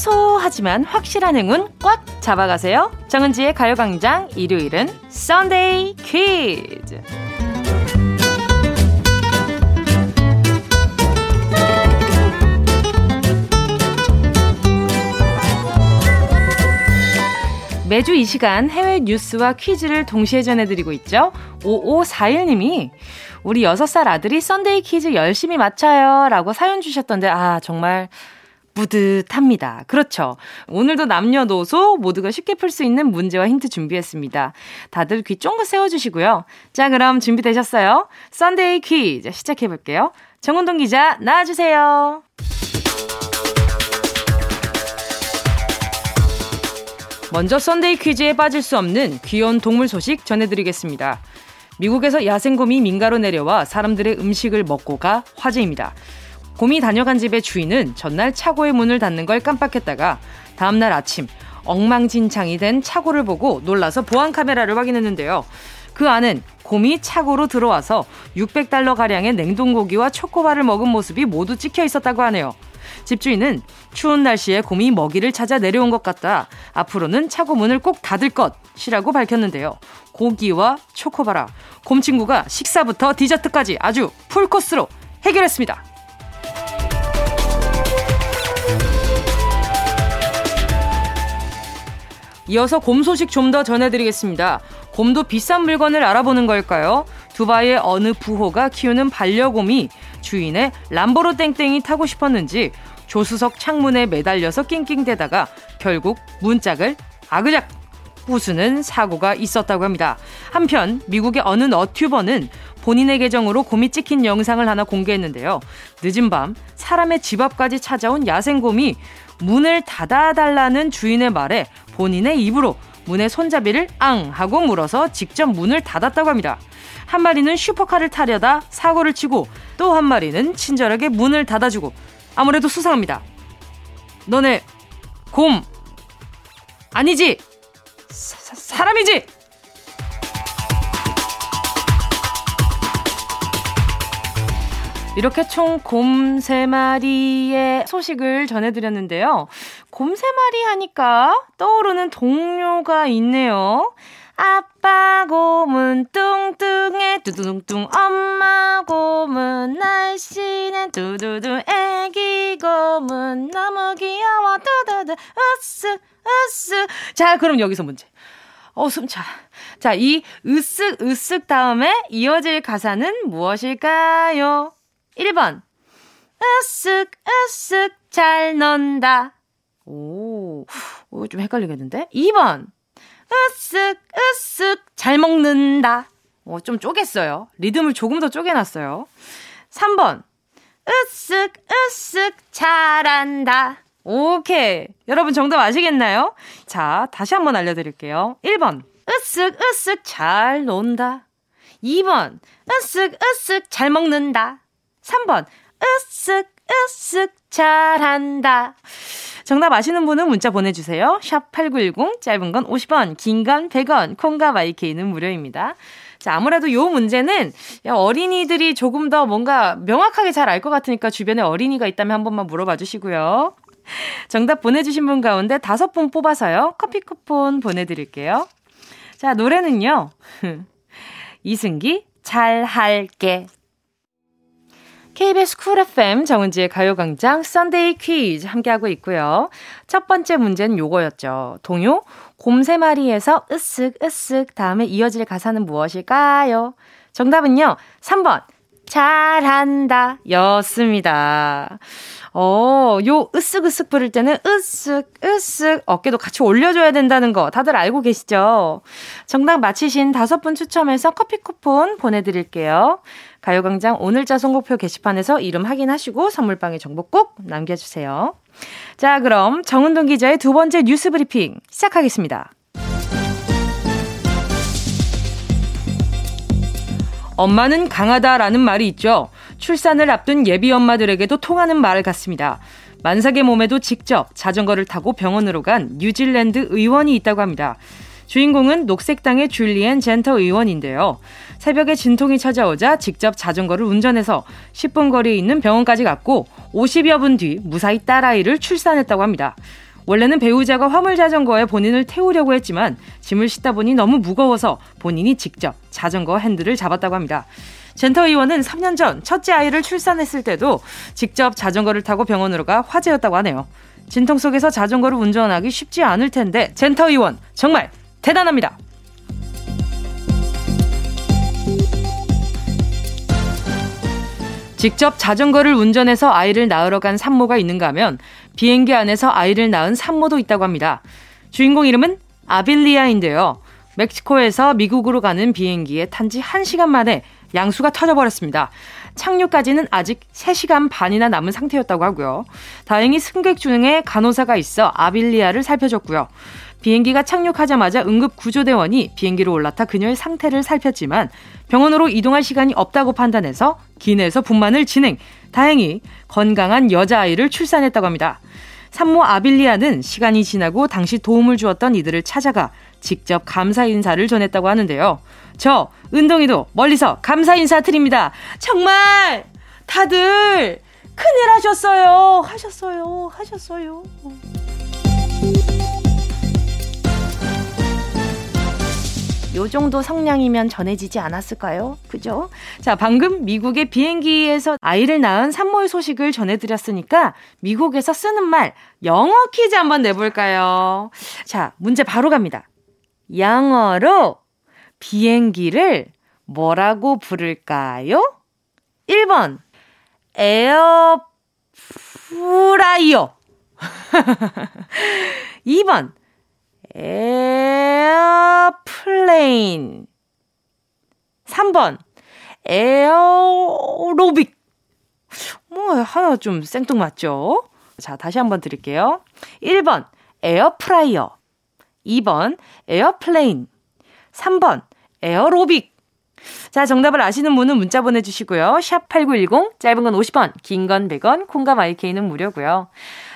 소소하지만 확실한 행운 꽉 잡아가세요. 정은지의 가요광장 일요일은 썬데이 퀴즈. 매주 이 시간 해외 뉴스와 퀴즈를 동시에 전해드리고 있죠. 5541님이 우리 6살 아들이 Sunday 퀴즈 열심히 맞춰요. 라고 사연 주셨던데, 아, 정말 뿌듯합니다. 그렇죠. 오늘도 남녀노소 모두가 쉽게 풀 수 있는 문제와 힌트 준비했습니다. 다들 귀 쫑긋 세워주시고요. 자, 그럼 준비되셨어요? Sunday 퀴즈 시작해볼게요. 정은동 기자, 나와주세요. 먼저 Sunday 퀴즈에 빠질 수 없는 귀여운 동물 소식 전해드리겠습니다. 미국에서 야생곰이 민가로 내려와 사람들의 음식을 먹고 가 화제입니다. 곰이 다녀간 집의 주인은 전날 차고의 문을 닫는 걸 깜빡했다가 다음날 아침 엉망진창이 된 차고를 보고 놀라서 보안 카메라를 확인했는데요. 그 안엔 곰이 차고로 들어와서 600달러 가량의 냉동고기와 초코바를 먹은 모습이 모두 찍혀 있었다고 하네요. 집주인은 추운 날씨에 곰이 먹이를 찾아 내려온 것 같다. 앞으로는 차고 문을 꼭 닫을 것이라고 밝혔는데요. 고기와 초코바라, 곰 친구가 식사부터 디저트까지 아주 풀코스로 해결했습니다. 이어서 곰 소식 좀 더 전해드리겠습니다. 곰도 비싼 물건을 알아보는 걸까요? 두바이의 어느 부호가 키우는 반려곰이 주인의 람보로 땡땡이 타고 싶었는지 조수석 창문에 매달려서 낑낑대다가 결국 문짝을 아그작 부수는 사고가 있었다고 합니다. 한편 미국의 어느 너튜버는 본인의 계정으로 곰이 찍힌 영상을 하나 공개했는데요. 늦은 밤 사람의 집 앞까지 찾아온 야생곰이 문을 닫아달라는 주인의 말에 본인의 입으로 문의 손잡이를 앙 하고 물어서 직접 문을 닫았다고 합니다. 한 마리는 슈퍼카를 타려다 사고를 치고 또 한 마리는 친절하게 문을 닫아주고 아무래도 수상합니다. 너네 곰 아니지 사, 사- 사람이지 이렇게 총 곰 세 마리의 소식을 전해드렸는데요. 곰 세 마리 하니까 떠오르는 동료가 있네요. 아빠 곰은 뚱뚱해 두두둥뚱 엄마 곰은 날씬해 두두두 애기 곰은 너무 귀여워 두두두 으쓱 으쓱 자 그럼 여기서 문제 어, 숨차. 자, 이 으쓱, 으쓱 다음에 이어질 가사는 무엇일까요? 1번. 으쓱, 으쓱, 잘 논다. 오, 오, 좀 헷갈리겠는데? 2번. 으쓱, 으쓱, 잘 먹는다. 어, 좀 쪼갰어요. 리듬을 조금 더 쪼개놨어요. 3번. 으쓱, 으쓱, 잘한다. 오케이. 여러분 정답 아시겠나요? 자, 다시 한번 알려드릴게요. 1번. 으쓱, 으쓱, 잘 논다. 2번. 으쓱, 으쓱, 잘 먹는다. 3번. 으쓱, 으쓱, 잘한다. 정답 아시는 분은 문자 보내주세요. 샵 8910, 짧은 건 50원, 긴 건 100원, 콩과 마이케이는 무료입니다. 자, 아무래도 요 문제는 야, 어린이들이 조금 더 뭔가 명확하게 잘 알 것 같으니까 주변에 어린이가 있다면 한 번만 물어봐 주시고요. 정답 보내주신 분 가운데 다섯 분 뽑아서요. 커피 쿠폰 보내드릴게요. 자, 노래는요. (laughs) 이승기, 잘 할게. KBS Cool FM 정은지의 가요광장 Sunday 퀴즈 함께하고 있고요. 첫 번째 문제는 요거였죠. 동요 곰 세 마리에서 으쓱 으쓱 다음에 이어질 가사는 무엇일까요? 정답은요. 3번 잘한다 였습니다. 어, 요 으쓱으쓱 부를 때는 으쓱 으쓱 어깨도 같이 올려줘야 된다는 거 다들 알고 계시죠? 정답 맞히신 다섯 분 추첨해서 커피 쿠폰 보내드릴게요. 가요광장 오늘자 선곡표 게시판에서 이름 확인하시고 선물방에 정보 꼭 남겨주세요. 자, 그럼 정은동 기자의 두 번째 뉴스 브리핑 시작하겠습니다. 엄마는 강하다라는 말이 있죠. 출산을 앞둔 예비 엄마들에게도 통하는 말 같습니다. 만삭의 몸에도 직접 자전거를 타고 병원으로 간 뉴질랜드 의원이 있다고 합니다. 주인공은 녹색당의 줄리엔 젠터 의원인데요. 새벽에 진통이 찾아오자 직접 자전거를 운전해서 10분 거리에 있는 병원까지 갔고 50여 분 뒤 무사히 딸아이를 출산했다고 합니다. 원래는 배우자가 화물 자전거에 본인을 태우려고 했지만 짐을 싣다 보니 너무 무거워서 본인이 직접 자전거 핸들을 잡았다고 합니다. 젠터 의원은 3년 전 첫째 아이를 출산했을 때도 직접 자전거를 타고 병원으로 가 화제였다고 하네요. 진통 속에서 자전거를 운전하기 쉽지 않을 텐데 젠터 의원 정말 대단합니다. 직접 자전거를 운전해서 아이를 낳으러 간 산모가 있는가 하면 비행기 안에서 아이를 낳은 산모도 있다고 합니다. 주인공 이름은 아빌리아인데요. 멕시코에서 미국으로 가는 비행기에 탄 지 1시간 만에 양수가 터져버렸습니다. 착륙까지는 아직 3시간 반이나 남은 상태였다고 하고요. 다행히 승객 중에 간호사가 있어 아빌리아를 살펴줬고요. 비행기가 착륙하자마자 응급 구조대원이 비행기로 올라타 그녀의 상태를 살폈지만 병원으로 이동할 시간이 없다고 판단해서 기내에서 분만을 진행. 다행히 건강한 여자아이를 출산했다고 합니다. 산모 아빌리아는 시간이 지나고 당시 도움을 주었던 이들을 찾아가 직접 감사 인사를 전했다고 하는데요. 저 은동이도 멀리서 감사 인사 드립니다. 정말 다들 큰일 하셨어요. 하셨어요. 하셨어요. 요 정도 성량이면 전해지지 않았을까요? 그죠? 자, 방금 미국의 비행기에서 아이를 낳은 산모의 소식을 전해드렸으니까 미국에서 쓰는 말 영어 퀴즈 한번 내볼까요? 자, 문제 바로 갑니다. 영어로 비행기를 뭐라고 부를까요? 1번, 에어프라이어. (laughs) 2번, airplane. 3번, 에어로빅. 뭐, 하나 좀 생뚱맞죠? 자, 다시 한번 드릴게요. 1번, 에어프라이어. 2번, airplane. 3번, 에어로빅. 자, 정답을 아시는 분은 문자 보내주시고요. 샵 8910, 짧은 건 50원, 긴 건 100원, 콩과 마이케이는 무료고요.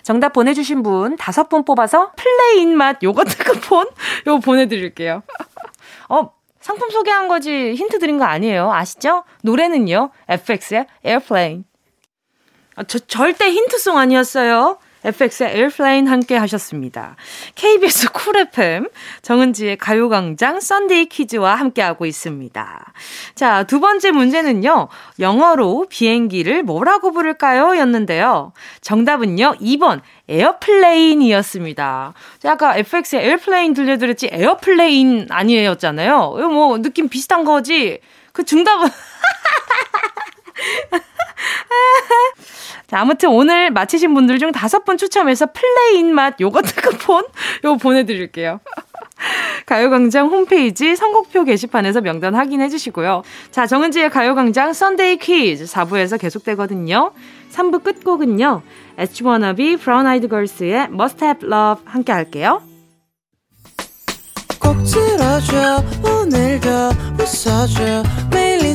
정답 보내주신 분 다섯 분 뽑아서 plain 맛 요거트 (laughs) 쿠폰 요거 보내드릴게요. (laughs) 어, 상품 소개한 거지 힌트 드린 거 아니에요. 아시죠? 노래는요. FX의 Airplane. 아, 저 절대 힌트송 아니었어요. FX의 Airplane 함께 하셨습니다. KBS Cool FM 정은지의 가요광장 Sunday 퀴즈와 함께하고 있습니다. 자, 두 번째 문제는요. 영어로 비행기를 뭐라고 부를까요? 였는데요. 정답은요. 2번 airplane이었습니다. 자, 아까 FX의 Airplane 들려드렸지 airplane 아니었잖아요. 뭐 느낌 비슷한 거지. 그 정답은 (laughs) (laughs) 자, 아무튼 오늘 맞히신 분들 중 다섯 분 추첨해서 plain 맛 요거트 (laughs) 쿠폰 요거 보내드릴게요. (laughs) 가요광장 홈페이지 선곡표 게시판에서 명단 확인해 주시고요. 자, 정은지의 가요광장 Sunday 퀴즈 4부에서 계속되거든요. 3부 끝곡은요. H1B 브라운 걸스의 Must Have Love 함께 할게요. 꼭 들어줘 오늘도 웃어줘 매일 일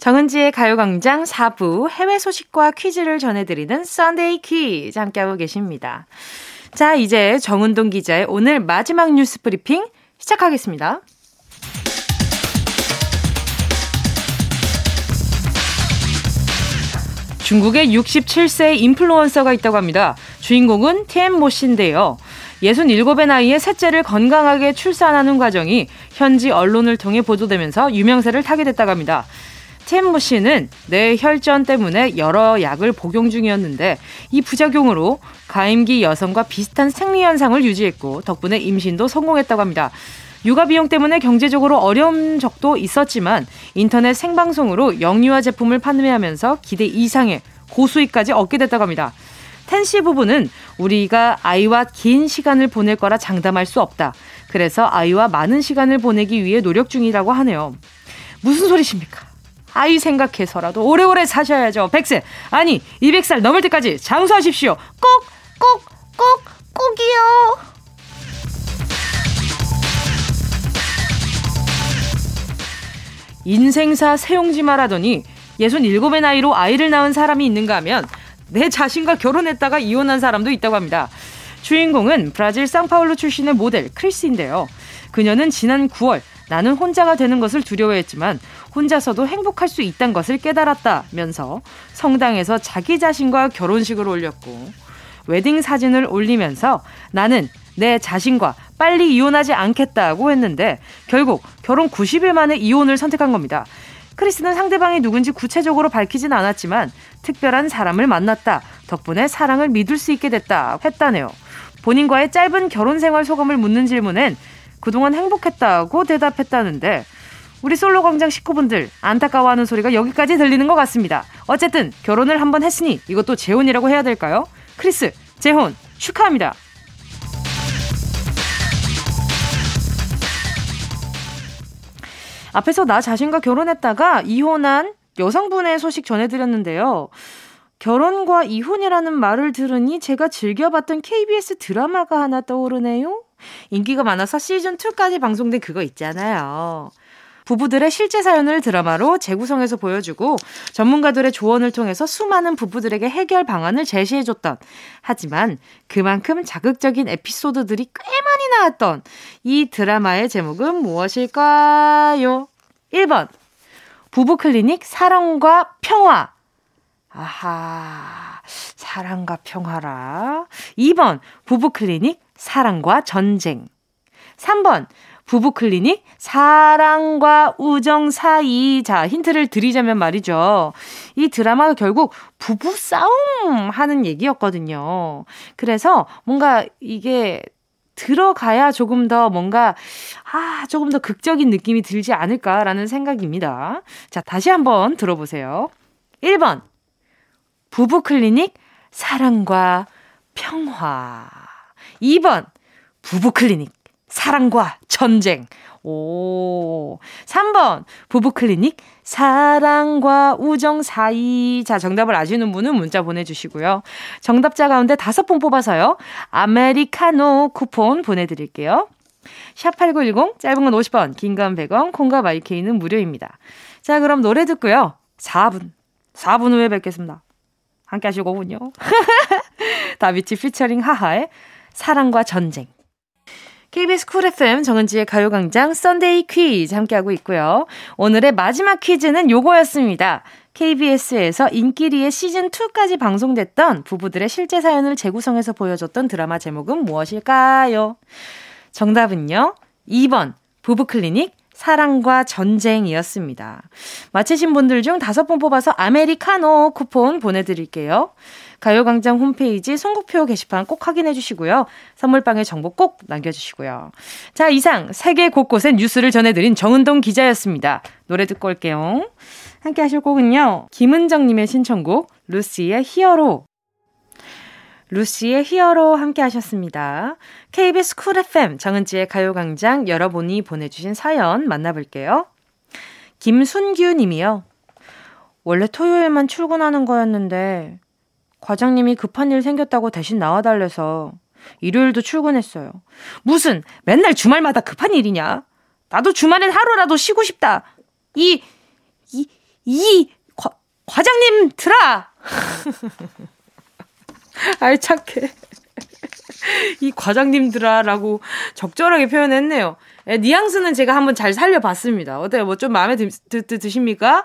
정은지의 가요광장 4부 해외 소식과 퀴즈를 전해드리는 Sunday 퀴즈 함께하고 계십니다. 자, 이제 정은동 기자의 오늘 마지막 뉴스 브리핑 시작하겠습니다. 중국에 67세 인플루언서가 있다고 합니다. 주인공은 티엠모 씨인데요. 67의 나이에 셋째를 건강하게 출산하는 과정이 현지 언론을 통해 보도되면서 유명세를 타게 됐다고 합니다. 티엠모 씨는 뇌혈전 때문에 여러 약을 복용 중이었는데 이 부작용으로 가임기 여성과 비슷한 생리 현상을 유지했고 덕분에 임신도 성공했다고 합니다. 육아 비용 때문에 경제적으로 어려운 적도 있었지만 인터넷 생방송으로 영유아 제품을 판매하면서 기대 이상의 고수익까지 얻게 됐다고 합니다. 텐씨 부부는 우리가 아이와 긴 시간을 보낼 거라 장담할 수 없다. 그래서 아이와 많은 시간을 보내기 위해 노력 중이라고 하네요. 무슨 소리십니까? 아이 생각해서라도 오래오래 사셔야죠. 100세, 아니 200살 넘을 때까지 장수하십시오. 꼭, 꼭, 꼭, 꼭이요. 인생사 세용지 말하더니 67의 나이로 아이를 낳은 사람이 있는가 하면 내 자신과 결혼했다가 이혼한 사람도 있다고 합니다. 주인공은 브라질 상파울루 출신의 모델 크리스인데요. 그녀는 지난 9월 나는 혼자가 되는 것을 두려워했지만 혼자서도 행복할 수 있다는 것을 깨달았다면서 성당에서 자기 자신과 결혼식을 올렸고 웨딩 사진을 올리면서 나는 내 자신과 빨리 이혼하지 않겠다고 했는데 결국 결혼 90일 만에 이혼을 선택한 겁니다. 크리스는 상대방이 누군지 구체적으로 밝히진 않았지만 특별한 사람을 만났다. 덕분에 사랑을 믿을 수 있게 됐다. 했다네요. 본인과의 짧은 결혼 생활 소감을 묻는 질문엔 그동안 행복했다고 대답했다는데 우리 솔로 광장 식구분들 안타까워하는 소리가 여기까지 들리는 것 같습니다. 어쨌든 결혼을 한번 했으니 이것도 재혼이라고 해야 될까요? 크리스 재혼 축하합니다. 앞에서 나 자신과 결혼했다가 이혼한 여성분의 소식 전해드렸는데요. 결혼과 이혼이라는 말을 들으니 제가 즐겨봤던 KBS 드라마가 하나 떠오르네요. 인기가 많아서 시즌2까지 방송된 그거 있잖아요. 부부들의 실제 사연을 드라마로 재구성해서 보여주고 전문가들의 조언을 통해서 수많은 부부들에게 해결 방안을 제시해줬던 하지만 그만큼 자극적인 에피소드들이 꽤 많이 나왔던 이 드라마의 제목은 무엇일까요? 1번 부부 클리닉 사랑과 평화 아하 사랑과 평화라 2번 부부 클리닉 사랑과 전쟁 3번 부부 클리닉 사랑과 우정 사이. 자, 힌트를 드리자면 말이죠. 이 드라마가 결국 부부 싸움 하는 얘기였거든요. 그래서 뭔가 이게 들어가야 조금 더 뭔가, 아, 조금 더 극적인 느낌이 들지 않을까라는 생각입니다. 자, 다시 한번 들어보세요. 1번. 부부 클리닉 사랑과 평화. 2번. 부부 클리닉 사랑과 전쟁. 오. 3번. 부부 클리닉. 사랑과 우정 사이. 자, 정답을 아시는 분은 문자 보내 주시고요. 정답자 가운데 다섯 분 뽑아서요. 아메리카노 쿠폰 보내 드릴게요. 샵8910, 짧은 건 50원, 긴 건 100원, 콩과 마이케이는 무료입니다. 자, 그럼 노래 듣고요. 4분. 4분 후에 뵙겠습니다. 함께 하신 곡은요. (laughs) 다비치 피처링 하하의 사랑과 전쟁. KBS Cool FM 정은지의 가요광장 Sunday 퀴즈 함께하고 있고요. 오늘의 마지막 퀴즈는 요거였습니다. KBS에서 인기리의 시즌2까지 방송됐던 부부들의 실제 사연을 재구성해서 보여줬던 드라마 제목은 무엇일까요? 정답은요. 2번 부부클리닉 사랑과 전쟁이었습니다. 맞히신 분들 중 다섯 분 뽑아서 아메리카노 쿠폰 보내드릴게요. 가요광장 홈페이지 송국표 게시판 꼭 확인해 주시고요. 선물방에 정보 꼭 남겨주시고요. 자, 이상 세계 곳곳의 뉴스를 전해드린 정은동 기자였습니다. 노래 듣고 올게요. 함께 하실 곡은요. 김은정님의 신청곡 루시의 Hero 루시의 Hero 함께 하셨습니다. KBS Cool FM 정은지의 가요광장 여러분이 보내주신 사연 만나볼게요. 김순규 님이요. 원래 토요일만 출근하는 거였는데 과장님이 급한 일 생겼다고 대신 나와달래서 일요일도 출근했어요. 무슨 맨날 주말마다 급한 일이냐? 나도 주말엔 하루라도 쉬고 싶다. 이, 이, 이 과, 과장님 들아! (laughs) (laughs) 알차게. (laughs) 이 과장님들아라고 적절하게 표현했네요. 예, 뉘앙스는 제가 한번 잘 살려봤습니다. 어때요? 뭐 좀 마음에 드, 드, 드, 드십니까?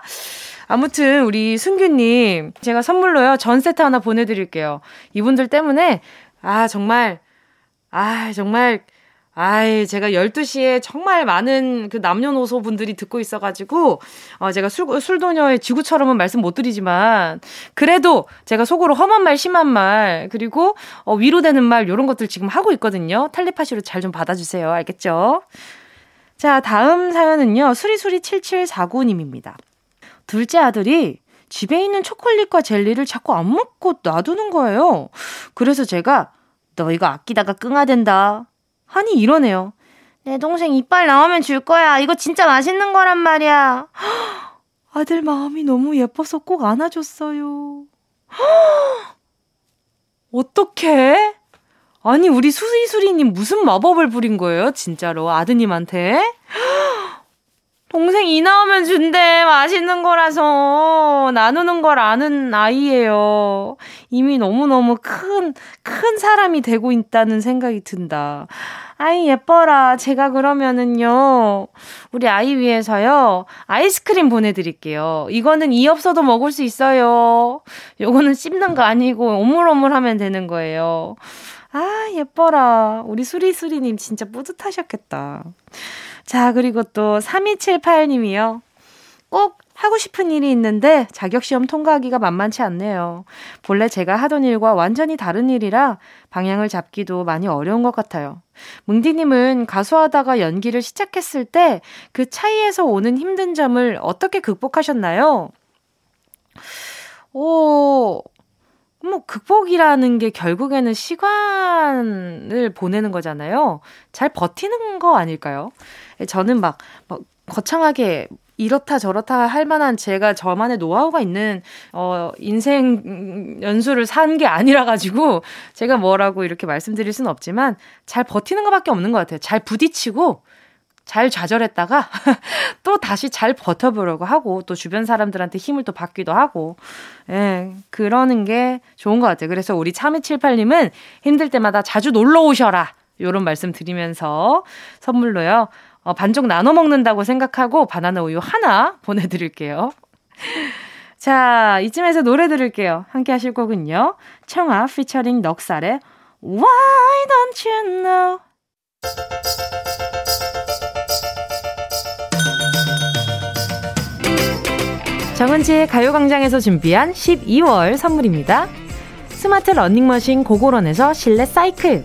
아무튼 우리 순규님 제가 선물로요 전 세트 하나 보내드릴게요. 이분들 때문에 아 정말 아 정말 아이, 제가 12시에 정말 많은 그 남녀노소 분들이 듣고 있어가지고, 어, 제가 술, 술도녀의 지구처럼은 말씀 못 드리지만, 그래도 제가 속으로 험한 말, 심한 말, 그리고, 어, 위로되는 말, 요런 것들 지금 하고 있거든요. 텔레파시로 잘 좀 받아주세요. 알겠죠? 자, 다음 사연은요, 수리수리7749님입니다. 둘째 아들이 집에 있는 초콜릿과 젤리를 자꾸 안 먹고 놔두는 거예요. 그래서 제가, 너 이거 아끼다가 끙아된다. 하니 이러네요. 내 동생 이빨 나오면 줄 거야. 이거 진짜 맛있는 거란 말이야. (gasps) 아들 마음이 너무 예뻐서 꼭 안아줬어요. (gasps) 어떡해? 아니, 우리 수리수리님 무슨 마법을 부린 거예요? 진짜로. 아드님한테? (gasps) 동생 이 나오면 준대. 맛있는 거라서. 나누는 걸 아는 아이예요. 이미 너무너무 큰, 큰 사람이 되고 있다는 생각이 든다. 아이, 예뻐라. 제가 그러면은요, 우리 아이 위해서요, 아이스크림 보내드릴게요. 이거는 이 없어도 먹을 수 있어요. 요거는 씹는 거 아니고, 오물오물 하면 되는 거예요. 아, 예뻐라. 우리 수리수리님 진짜 뿌듯하셨겠다. 자, 그리고 또 3278님이요. 꼭 하고 싶은 일이 있는데 자격시험 통과하기가 만만치 않네요. 본래 제가 하던 일과 완전히 다른 일이라 방향을 잡기도 많이 어려운 것 같아요. 뭉디님은 가수하다가 연기를 시작했을 때 그 차이에서 오는 힘든 점을 어떻게 극복하셨나요? 오, 뭐, 극복이라는 게 결국에는 시간을 보내는 거잖아요. 잘 버티는 거 아닐까요? 저는 막, 막 거창하게 이렇다 저렇다 할 만한 제가 저만의 노하우가 있는 어 인생 연수를 산 게 아니라 가지고 제가 뭐라고 이렇게 말씀드릴 수는 없지만 잘 버티는 것밖에 없는 것 같아요. 잘 부딪히고 잘 좌절했다가 (laughs) 또 다시 잘 버텨보려고 하고 또 주변 사람들한테 힘을 또 받기도 하고 예 그러는 게 좋은 것 같아요. 그래서 우리 3278님은 힘들 때마다 자주 놀러 오셔라. 요런 말씀 드리면서 선물로요. 어, 반쪽 나눠 먹는다고 생각하고 바나나 우유 하나 (laughs) 보내드릴게요. 자, 이쯤에서 노래 들을게요. 함께 하실 곡은요. 청아 피처링 넉살의 Why don't you know? 정은지의 가요광장에서 준비한 12월 선물입니다. 스마트 러닝머신 고고런에서 실내 사이클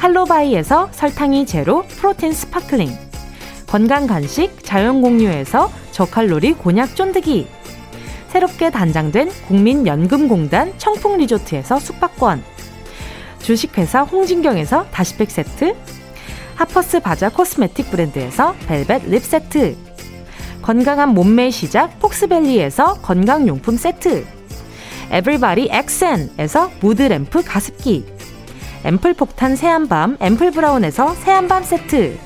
칼로바이에서 설탕이 제로 protein sparkling. 건강 간식 자연 공유에서 저칼로리 곤약 쫀득이. 새롭게 단장된 국민연금공단 청풍 리조트에서 숙박권. 주식회사 홍진경에서 다시팩 세트. 하퍼스 바자 코스메틱 브랜드에서 벨벳 lip 세트. 건강한 몸매의 시작 폭스밸리에서 건강용품 세트. 에브리바디 엑센에서 무드램프 가습기 앰플 폭탄 새한밤 앰플 브라운에서 새한밤 세트.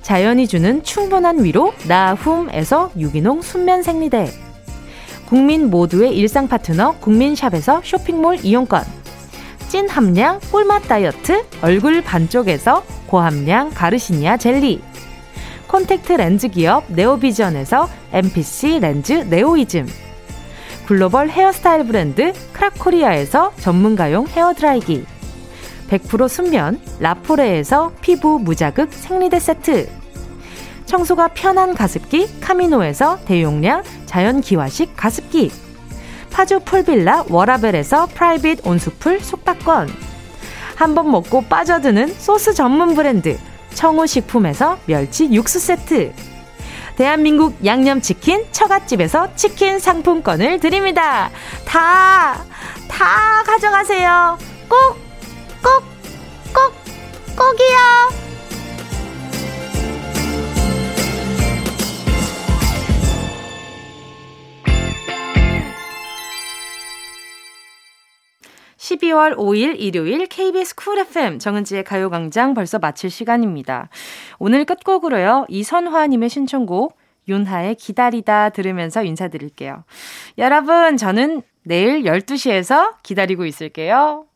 자연이 주는 충분한 위로 나훔에서 유기농 순면 생리대. 국민 모두의 일상 파트너 국민샵에서 쇼핑몰 이용권. 찐 함량 꿀맛 다이어트 얼굴 반쪽에서 고함량 가르시니아 젤리. 콘택트 렌즈 기업 네오비전에서 MPC 렌즈 네오이즘. 글로벌 헤어스타일 브랜드 크라코리아에서 전문가용 헤어드라이기 100% 순면 라포레에서 피부 무자극 생리대 세트 청소가 편한 가습기 카미노에서 대용량 자연 기화식 가습기 파주 풀빌라 워라벨에서 private 온수풀 숙박권 한 번 먹고 빠져드는 소스 전문 브랜드 청우식품에서 멸치 육수 세트 대한민국 양념치킨 처갓집에서 치킨 상품권을 드립니다. 다, 다 가져가세요. 꼭, 꼭, 꼭, 꼭이요. (12월 5일) 일요일 KBS 쿨 FM 정은지의 가요광장 벌써 마칠 시간입니다. 오늘 끝곡으로요 이선화님의 신청곡 윤하의 기다리다 들으면서 인사드릴게요. 여러분 저는 내일 12시에서 기다리고 있을게요.